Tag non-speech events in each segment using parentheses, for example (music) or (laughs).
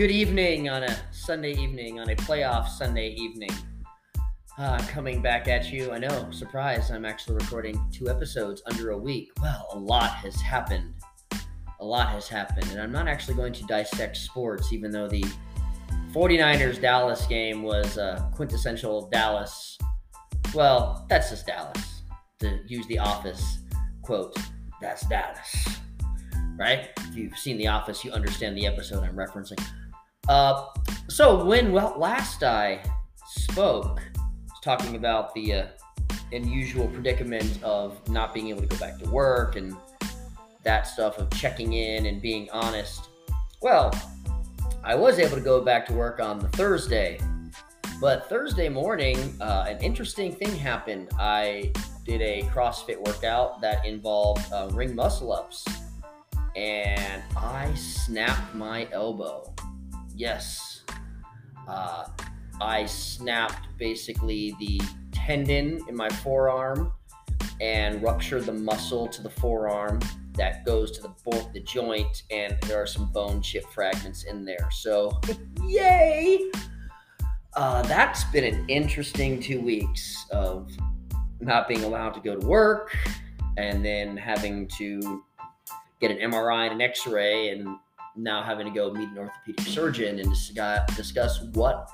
Good evening on a Sunday evening, on a playoff Sunday evening. Uh, coming back at you. I know, surprise, I'm actually recording two episodes under a week. Well, a lot has happened. A lot has happened. And I'm not actually going to dissect sports, even though the 49ers Dallas game was a quintessential Dallas. Well, that's just Dallas. To use the office quote, that's Dallas right? If you've seen The Office, you understand the episode I'm referencing. Uh, so when last I spoke, talking about the uh, unusual predicament of not being able to go back to work and that stuff of checking in and being honest. Well, I was able to go back to work on the Thursday, but Thursday morning, uh, an interesting thing happened. I did a CrossFit workout that involved uh, ring muscle ups and I snapped my elbow. Yes. Uh, I snapped basically the tendon in my forearm and ruptured the muscle to the forearm that goes to the the joint, and there are some bone chip fragments in there. So, yay! Uh, that's been an interesting two weeks of not being allowed to go to work and then having to get an MRI and an X-ray, and now having to go meet an orthopedic surgeon and discuss what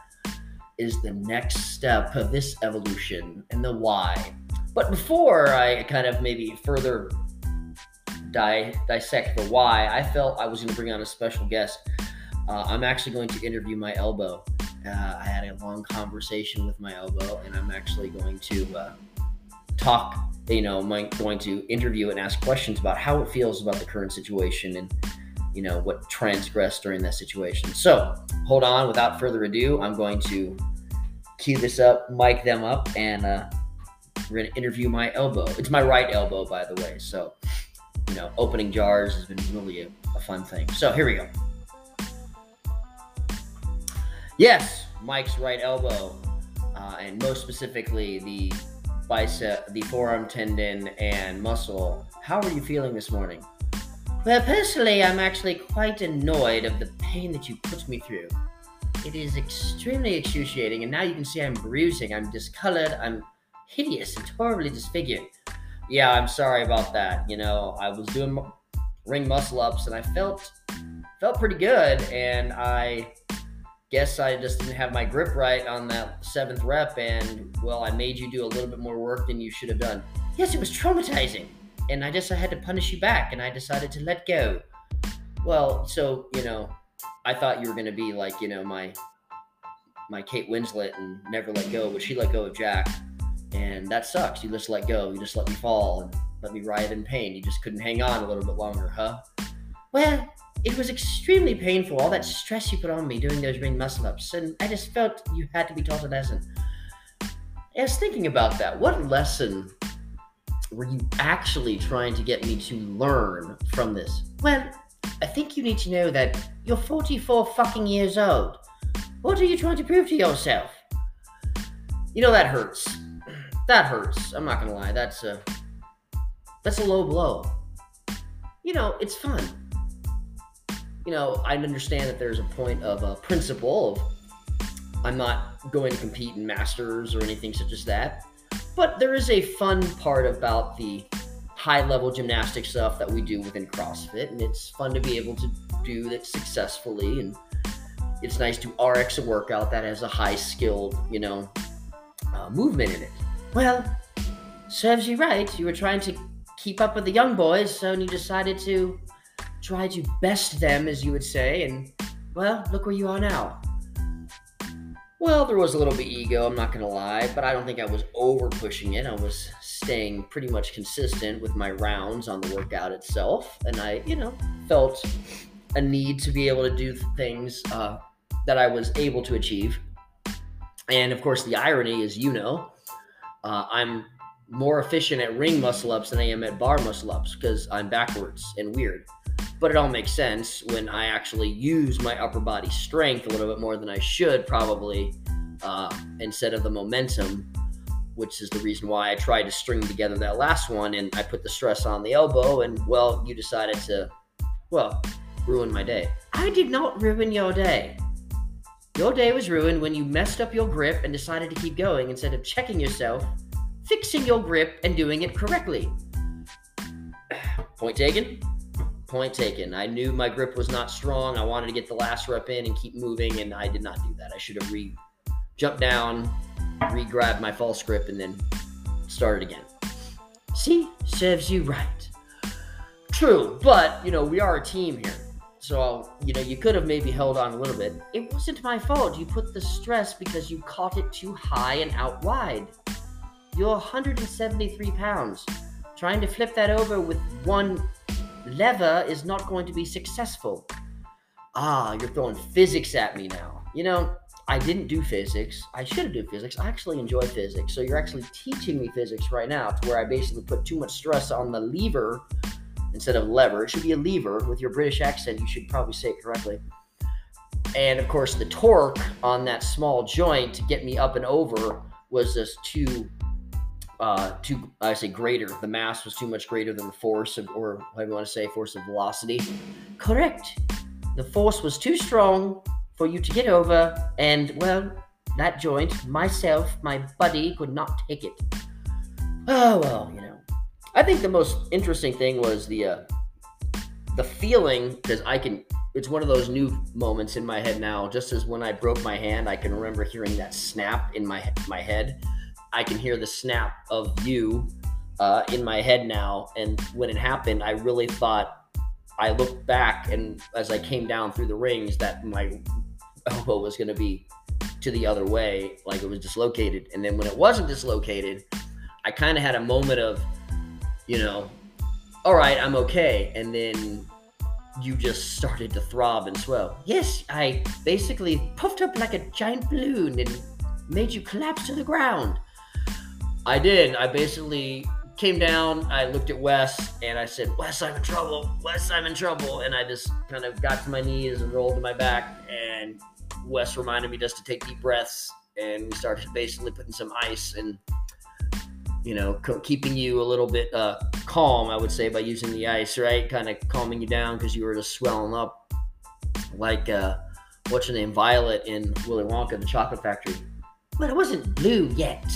is the next step of this evolution and the why. But before I kind of maybe further di- dissect the why, I felt I was going to bring on a special guest. Uh, I'm actually going to interview my elbow. Uh, I had a long conversation with my elbow, and I'm actually going to uh, talk you know, I'm going to interview and ask questions about how it feels about the current situation and, you know, what transgressed during that situation. So hold on. Without further ado, I'm going to cue this up, mic them up, and uh, we're to interview my elbow. It's my right elbow, by the way. So, you know, opening jars has been really a, a fun thing. So here we go. Yes, Mike's right elbow, uh, and most specifically the bicep, the forearm tendon, and muscle. How are you feeling this morning? Well, personally, I'm actually quite annoyed of the pain that you put me through. It is extremely excruciating, and now you can see I'm bruising, I'm discolored, I'm hideous and horribly disfigured. Yeah, I'm sorry about that. You know, I was doing ring muscle ups, and I felt felt pretty good, and I guess I just didn't have my grip right on that seventh rep, and well, I made you do a little bit more work than you should have done. Yes, it was traumatizing, and I just I had to punish you back, and I decided to let go. Well, so you know, I thought you were gonna be like you know my my Kate Winslet and never let go, but she let go of Jack, and that sucks. You just let go. You just let me fall and let me riot in pain. You just couldn't hang on a little bit longer, huh? Well, it was extremely painful, all that stress you put on me doing those ring muscle ups, and I just felt you had to be taught a lesson. I was thinking about that. What lesson were you actually trying to get me to learn from this? Well, I think you need to know that you're 44 fucking years old. What are you trying to prove to yourself? You know that hurts. (clears throat) That hurts. I'm not gonna lie. That's a that's a low blow. You know, it's fun you know, I understand that there's a point of a principle of I'm not going to compete in masters or anything such as that. But there is a fun part about the high level gymnastic stuff that we do within CrossFit, and it's fun to be able to do that successfully. And it's nice to RX a workout that has a high skilled, you know, uh, movement in it. Well, serves you right. You were trying to keep up with the young boys, so you decided to try to best them, as you would say, and well, look where you are now. Well, there was a little bit ego, I'm not gonna lie, but I don't think I was over pushing it. I was staying pretty much consistent with my rounds on the workout itself, and I, you know, felt a need to be able to do things uh, that I was able to achieve. And of course, the irony is, you know, uh, I'm more efficient at ring muscle ups than I am at bar muscle ups because I'm backwards and weird. But it all makes sense when I actually use my upper body strength a little bit more than I should, probably, uh, instead of the momentum, which is the reason why I tried to string together that last one and I put the stress on the elbow. And well, you decided to, well, ruin my day. I did not ruin your day. Your day was ruined when you messed up your grip and decided to keep going instead of checking yourself, fixing your grip, and doing it correctly. Point taken. Point taken. I knew my grip was not strong. I wanted to get the last rep in and keep moving, and I did not do that. I should have re jumped down, re grabbed my false grip, and then started again. See, serves you right. True, but you know, we are a team here. So, you know, you could have maybe held on a little bit. It wasn't my fault. You put the stress because you caught it too high and out wide. You're 173 pounds. Trying to flip that over with one lever is not going to be successful. Ah, you're throwing physics at me now. You know, I didn't do physics. I should have do physics. I actually enjoy physics. So you're actually teaching me physics right now to where I basically put too much stress on the lever instead of lever. It should be a lever. With your British accent, you should probably say it correctly. And of course, the torque on that small joint to get me up and over was just too, uh, too. I say greater. The mass was too much greater than the force, of, or do you want to say, force of velocity. Correct. The force was too strong for you to get over, and well, that joint, myself, my buddy, could not take it. Oh well, you know. I think the most interesting thing was the uh, the feeling because I can. It's one of those new moments in my head now. Just as when I broke my hand, I can remember hearing that snap in my my head. I can hear the snap of you uh, in my head now. And when it happened, I really thought. I looked back, and as I came down through the rings, that my (laughs) elbow was going to be to the other way, like it was dislocated. And then when it wasn't dislocated, I kind of had a moment of you know, all right, I'm okay. And then you just started to throb and swell. Yes, I basically puffed up like a giant balloon and made you collapse to the ground. I did. I basically came down, I looked at Wes, and I said, Wes, I'm in trouble. Wes, I'm in trouble. And I just kind of got to my knees and rolled to my back. And Wes reminded me just to take deep breaths. And we started basically putting some ice and you know, co- keeping you a little bit uh, calm, I would say, by using the ice, right? Kind of calming you down because you were just swelling up like, uh, what's your name, Violet in Willy Wonka, the chocolate factory. But it wasn't blue yet.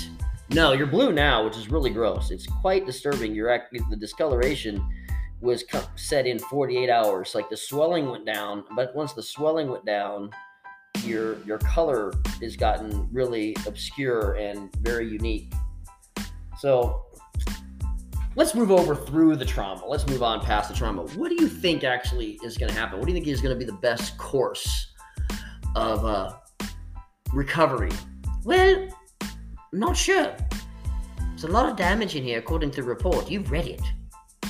No, you're blue now, which is really gross. It's quite disturbing. You're act- the discoloration was set in 48 hours. Like the swelling went down, but once the swelling went down, your your color has gotten really obscure and very unique. So let's move over through the trauma. Let's move on past the trauma. What do you think actually is going to happen? What do you think is going to be the best course of uh, recovery? Well, not sure. There's a lot of damage in here, according to the report. You've read it.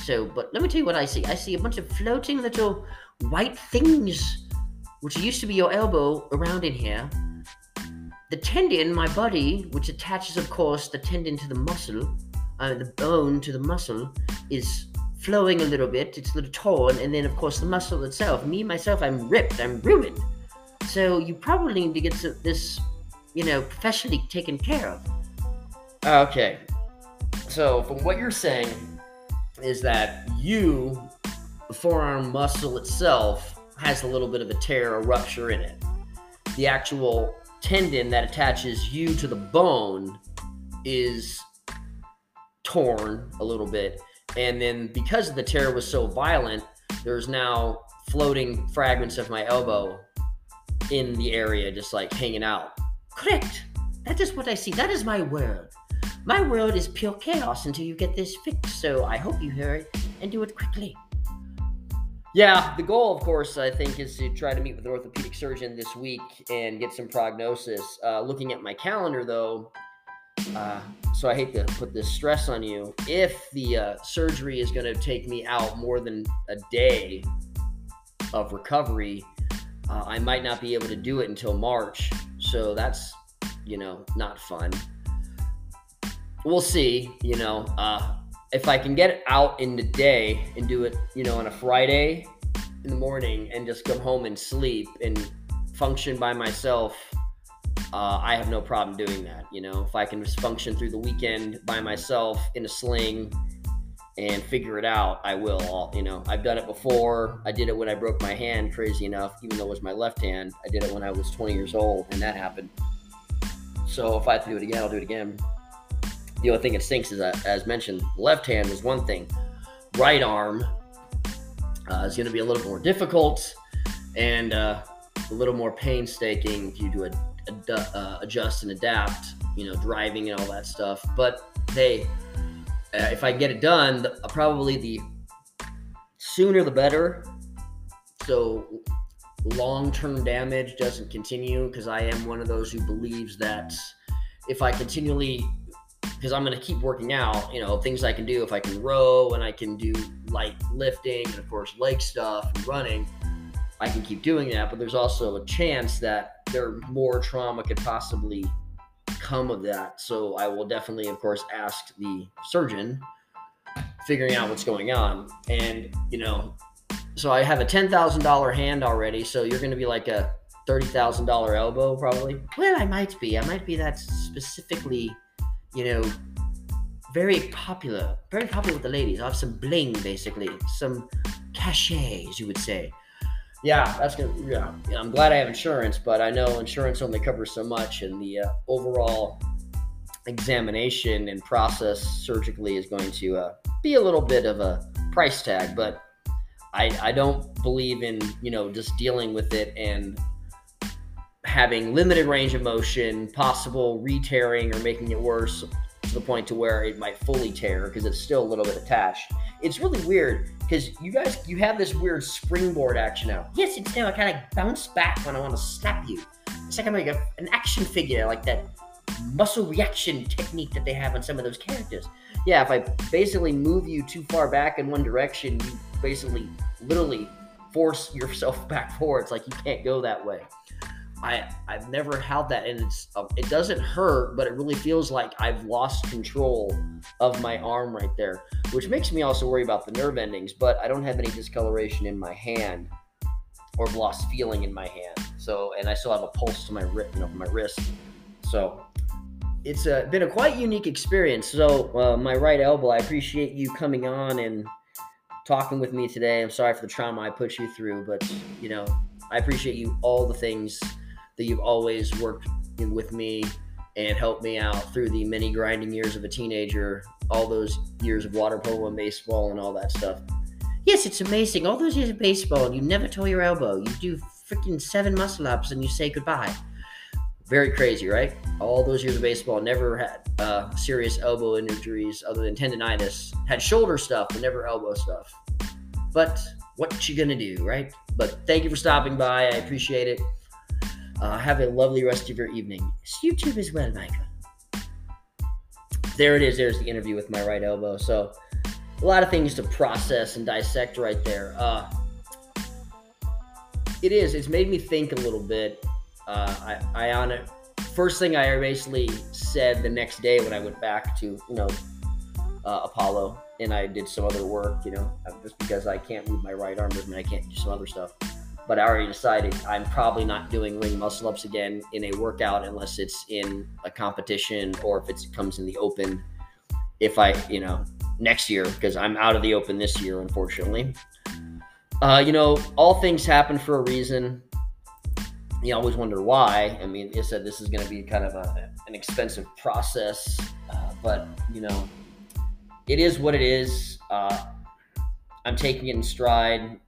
So, but let me tell you what I see. I see a bunch of floating little white things, which used to be your elbow, around in here. The tendon, my body, which attaches, of course, the tendon to the muscle, uh, the bone to the muscle, is flowing a little bit. It's a little torn, and then, of course, the muscle itself. Me, myself, I'm ripped. I'm ruined. So you probably need to get this, you know, professionally taken care of. Okay. So from what you're saying, is that you, the forearm muscle itself, has a little bit of a tear or rupture in it. The actual tendon that attaches you to the bone is torn a little bit. And then because the tear was so violent, there's now floating fragments of my elbow in the area, just like hanging out. Correct. That is what I see. That is my world. My world is pure chaos until you get this fixed. So I hope you hear it and do it quickly. Yeah, the goal, of course, I think, is to try to meet with an orthopedic surgeon this week and get some prognosis. Uh, looking at my calendar, though, uh, so I hate to put this stress on you. If the uh, surgery is going to take me out more than a day of recovery, uh, I might not be able to do it until March. So that's, you know, not fun. We'll see. You know, uh, if I can get out in the day and do it, you know, on a Friday in the morning and just come home and sleep and function by myself, uh, I have no problem doing that. You know, if I can just function through the weekend by myself in a sling and figure it out, I will. I'll, you know, I've done it before. I did it when I broke my hand, crazy enough, even though it was my left hand. I did it when I was 20 years old, and that happened. So if I have to do it again, I'll do it again. The only thing that stinks is that, as mentioned, left hand was one thing. Right arm uh, is going to be a little more difficult and uh, a little more painstaking if you do uh, adjust and adapt, you know, driving and all that stuff. But hey, uh, if I get it done, the, probably the sooner the better. So long term damage doesn't continue because I am one of those who believes that if I continually, because I'm going to keep working out, you know, things I can do, if I can row and I can do light lifting and of course leg stuff and running, I can keep doing that. But there's also a chance that there more trauma could possibly come of that. So I will definitely, of course, ask the surgeon, figuring out what's going on. And, you know, so I have a $10,000 hand already. So you're going to be like a $30,000 elbow, probably. Well, I might be. I might be that specifically, you know, very popular, very popular with the ladies. I have some bling, basically, some cachet, as you would say. Yeah, that's gonna. Yeah, I'm glad I have insurance, but I know insurance only covers so much, and the uh, overall examination and process surgically is going to uh, be a little bit of a price tag. But I, I don't believe in you know just dealing with it and having limited range of motion, possible re-tearing or making it worse to the point to where it might fully tear because it's still a little bit attached. It's really weird because you guys you have this weird springboard action now. Yes, it's now I kind of bounce back when I want to slap you. It's like I'm like a, an action figure, like that muscle reaction technique that they have on some of those characters. Yeah, if I basically move you too far back in one direction, you basically literally force yourself (laughs) back forward. It's like you can't go that way. I I've never had that, and it's uh, it doesn't hurt, but it really feels like I've lost control of my arm right there, which makes me also worry about the nerve endings. But I don't have any discoloration in my hand or lost feeling in my hand. So, and I still have a pulse to my wrist, you know my wrist. So, it's a, been a quite unique experience. So, uh, my right elbow, I appreciate you coming on and talking with me today. I'm sorry for the trauma I put you through, but you know, I appreciate you all the things that you've always worked with me and helped me out through the many grinding years of a teenager, all those years of water polo and baseball and all that stuff. Yes, it's amazing. All those years of baseball, and you never tore your elbow. You do freaking seven muscle ups and you say goodbye. Very crazy, right? All those years of baseball, never had uh, serious elbow injuries other than tendonitis. Had shoulder stuff, but never elbow stuff. But what you gonna do, right? But thank you for stopping by. I appreciate it. Uh, have a lovely rest of your evening. It's YouTube as well, Michael. There it is. There's the interview with my right elbow. So, a lot of things to process and dissect right there. Uh, it is. It's made me think a little bit. Uh, I, I on it. First thing I basically said the next day when I went back to you know uh, Apollo and I did some other work. You know, just because I can't move my right arm mean I can't do some other stuff but I already decided I'm probably not doing ring muscle ups again in a workout unless it's in a competition or if it comes in the open. If I, you know, next year, because I'm out of the open this year, unfortunately. Uh, you know, all things happen for a reason. You always wonder why. I mean, it said this is going to be kind of a, an expensive process, uh, but, you know, it is what it is. Uh, I'm taking it in stride.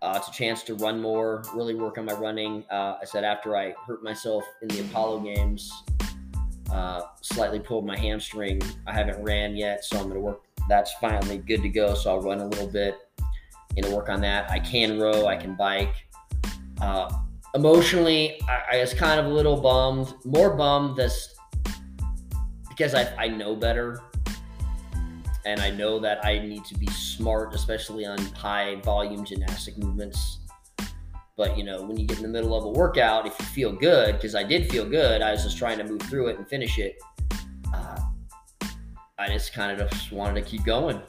Uh, it's a chance to run more, really work on my running. Uh, I said after I hurt myself in the Apollo games, uh, slightly pulled my hamstring. I haven't ran yet, so I'm going to work. That's finally good to go. So I'll run a little bit and work on that. I can row, I can bike. Uh, emotionally, I, I was kind of a little bummed, more bummed this because I, I know better and I know that I need to be smart, especially on high volume gymnastic movements. But you know, when you get in the middle of a workout, if you feel good, because I did feel good, I was just trying to move through it and finish it. Uh, I just kind of just wanted to keep going,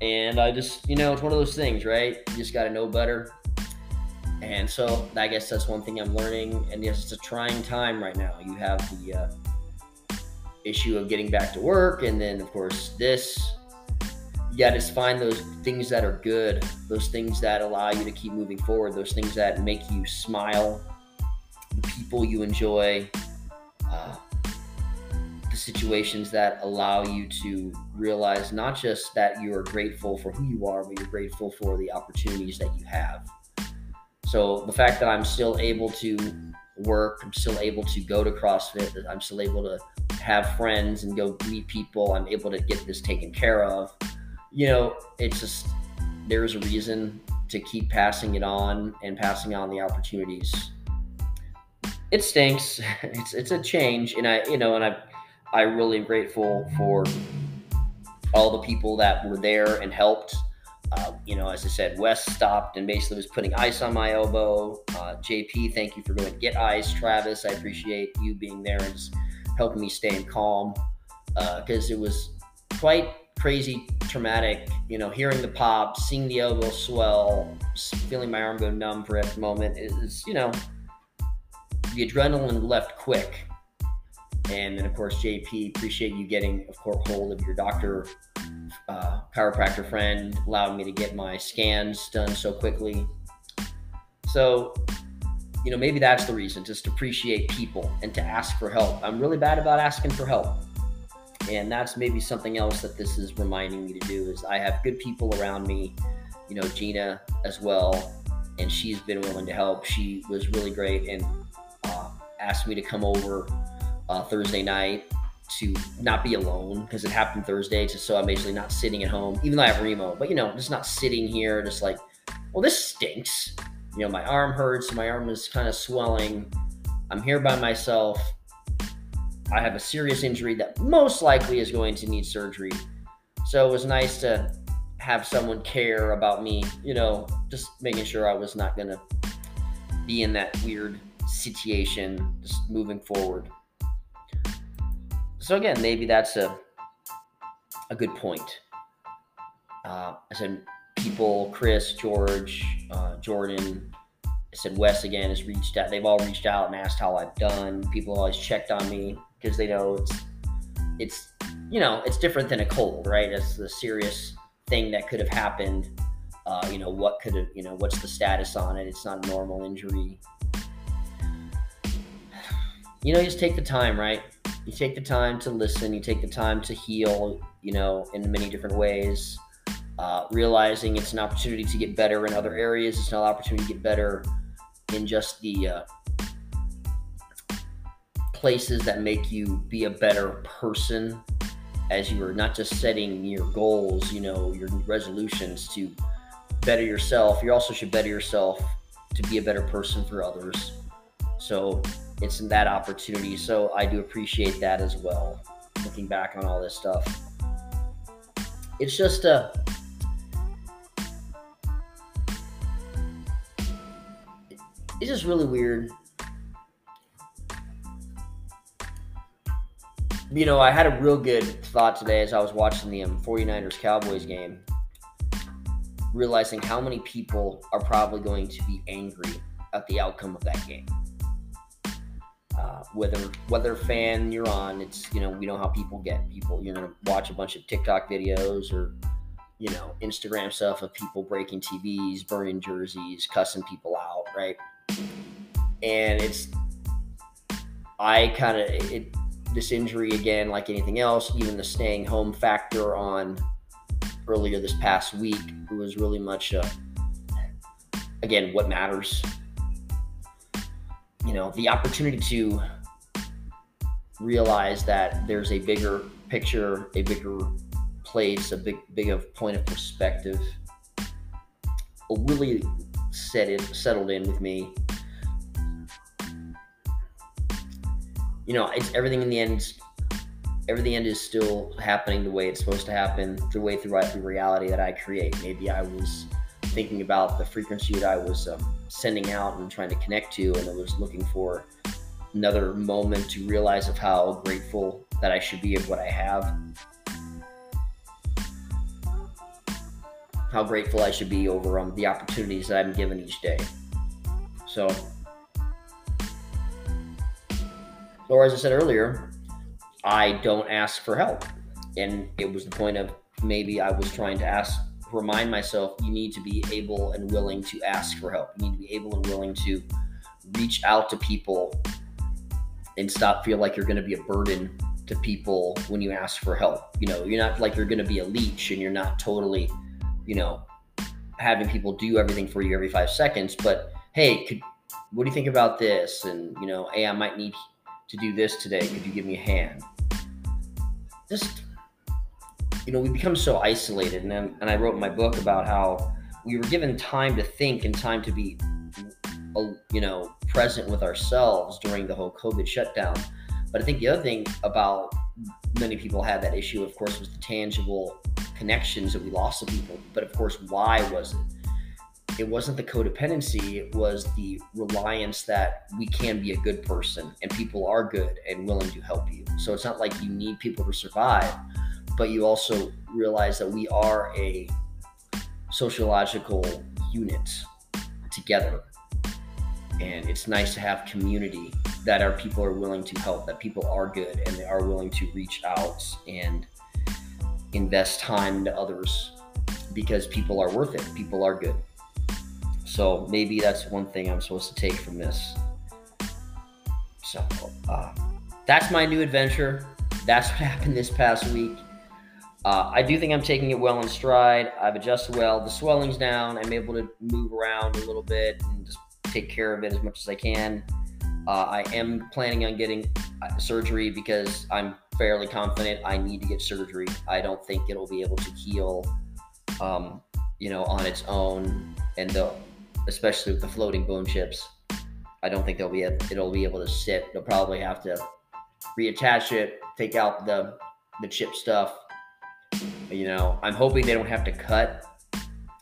and I just, you know, it's one of those things, right? You just got to know better. And so I guess that's one thing I'm learning. And yes, it's a trying time right now. You have the uh, issue of getting back to work, and then of course this got to find those things that are good, those things that allow you to keep moving forward, those things that make you smile, the people you enjoy, uh, the situations that allow you to realize not just that you are grateful for who you are, but you're grateful for the opportunities that you have. So the fact that I'm still able to work, I'm still able to go to CrossFit, I'm still able to have friends and go meet people, I'm able to get this taken care of you know, it's just there's a reason to keep passing it on and passing on the opportunities. It stinks. (laughs) It's it's a change, and I you know, and I I really am grateful for all the people that were there and helped. Uh, you know, as I said, Wes stopped and basically was putting ice on my elbow. Uh, JP, thank you for going to get ice. Travis, I appreciate you being there and helping me stay calm because uh, it was quite crazy traumatic, you know, hearing the pop, seeing the elbow swell, feeling my arm go numb for a moment is, you know, the adrenaline left quick. And then, of course, JP, appreciate you getting, of course, hold of your doctor, uh, chiropractor friend, allowing me to get my scans done so quickly. So, you know, maybe that's the reason, just appreciate people and to ask for help. I'm really bad about asking for help and that's maybe something else that this is reminding me to do is i have good people around me you know gina as well and she's been willing to help. She was really great and uh, asked me to come over uh, thursday night to not be alone because it happened thursday just so i'm basically not sitting at home. Even though i have remo but you know just not sitting here just like well this stinks. You know my arm hurts my arm is kind of swelling. I'm here by myself I have a serious injury that most likely is going to need surgery. So it was nice to have someone care about me, you know, just making sure I was not going to be in that weird situation just moving forward. So again, maybe that's a a good point. Uh, I said people, Chris, George, uh, Jordan, I said Wes again has reached out. They've all reached out and asked how I've done. People always checked on me because they know it's it's you know it's different than a cold, right? It's the serious thing that could have happened. Uh, you know what could have you know what's the status on it? It's not a normal injury. (sighs) You know, you just take the time, right? You take the time to listen. You take the time to heal. You know, in many different ways. Uh, realizing it's an opportunity to get better in other areas. It's an opportunity to get better in just the uh, places that make you be a better person as you are not just setting your goals, you know, your resolutions to better yourself. You also should better yourself to be a better person for others. So it's in that opportunity. So I do appreciate that as well. Looking back on all this stuff, it's just a. It's just really weird you know, I had a real good thought today as I was watching the um, 49ers Cowboys game, realizing how many people are probably going to be angry at the outcome of that game. Uh, whether whether fan you're on, it's you know we know how people get people. You're gonna watch a bunch of TikTok videos or you know Instagram stuff of people breaking TVs, burning jerseys, cussing people out, right? And it's I kind of it this injury again, like anything else, even the staying home factor on earlier this past week was really much, uh, again, what matters. You know, the opportunity to realize that there's a bigger picture, a bigger place, a big, big of point of perspective really set it settled in with me you know, it's everything in the end. Everything end is still happening the way it's supposed to happen, the way through the reality that I create. Maybe I was thinking about the frequency that I was um, sending out and trying to connect to, and I was looking for another moment to realize of how grateful that I should be of what I have. How grateful I should be over um, the opportunities that I'm given each day. So or as I said earlier, I don't ask for help. And it was the point of maybe I was trying to ask, remind myself, you need to be able and willing to ask for help. You need to be able and willing to reach out to people and stop feel like you're going to be a burden to people when you ask for help. You know, you're not like you're going to be a leech and you're not totally, you know, having people do everything for you every five seconds. But hey, could what do you think about this? And you know, hey, I might need to do this today. Could you give me a hand? Just you know, we become so isolated, and and I wrote my book about how we were given time to think and time to be, you know, present with ourselves during the whole COVID shutdown. But I think the other thing about many people had that issue, of course, was the tangible connections that we lost to people. But of course, why was it? It wasn't the codependency, it was the reliance that we can be a good person and people are good and willing to help you. So it's not like you need people to survive, but you also realize that we are a sociological unit together. And it's nice to have community that our people are willing to help, that people are good and they are willing to reach out and invest time into others because people are worth it. People are good. So maybe that's one thing I'm supposed to take from this. So uh, that's my new adventure. That's what (laughs) happened this past week. Uh, I do think I'm taking it well in stride. I've adjusted well. The swelling's down. I'm able to move around a little bit and just take care of it as much as I can. Uh, I am planning on getting uh, surgery because I'm fairly confident I need to get surgery. I don't think it'll be able to heal, um, you know, on its own, and the, especially with the floating bone chips. I don't think they'll be it'll be able to sit. They'll probably have to reattach it, take out the the chip stuff. You know, I'm hoping they don't have to cut.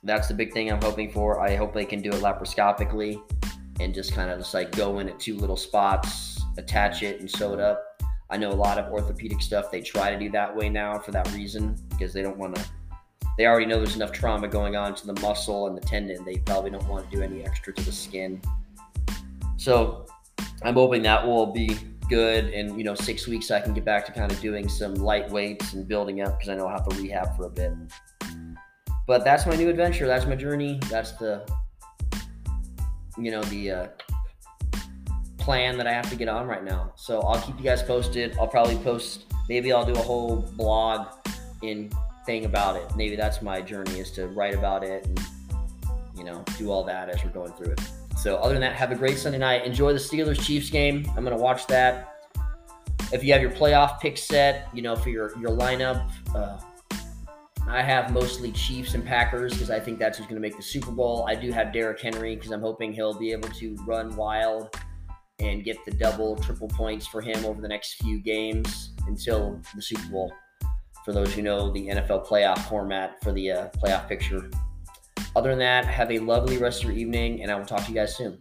That's the big thing I'm hoping for. I hope they can do it laparoscopically and just kind of just like go in at two little spots, attach it, and sew it up. I know a lot of orthopedic stuff they try to do that way now for that reason because they don't want to. They already know there's enough trauma going on to the muscle and the tendon. They probably don't want to do any extra to the skin. So I'm hoping that will be good. And you know, six weeks I can get back to kind of doing some light weights and building up because I know I'll have to rehab for a bit. But that's my new adventure. That's my journey. That's the you know the uh, plan that I have to get on right now. So I'll keep you guys posted. I'll probably post. Maybe I'll do a whole blog in thing about it. Maybe that's my journey is to write about it and you know do all that as we're going through it. So other than that, have a great Sunday night. Enjoy the Steelers Chiefs game. I'm gonna watch that. If you have your playoff pick set, you know for your your lineup. Uh, I have mostly Chiefs and Packers because I think that's who's going to make the Super Bowl. I do have Derrick Henry because I'm hoping he'll be able to run wild and get the double, triple points for him over the next few games until the Super Bowl. For those who know the NFL playoff format for the uh, playoff picture. Other than that, have a lovely rest of your evening, and I will talk to you guys soon.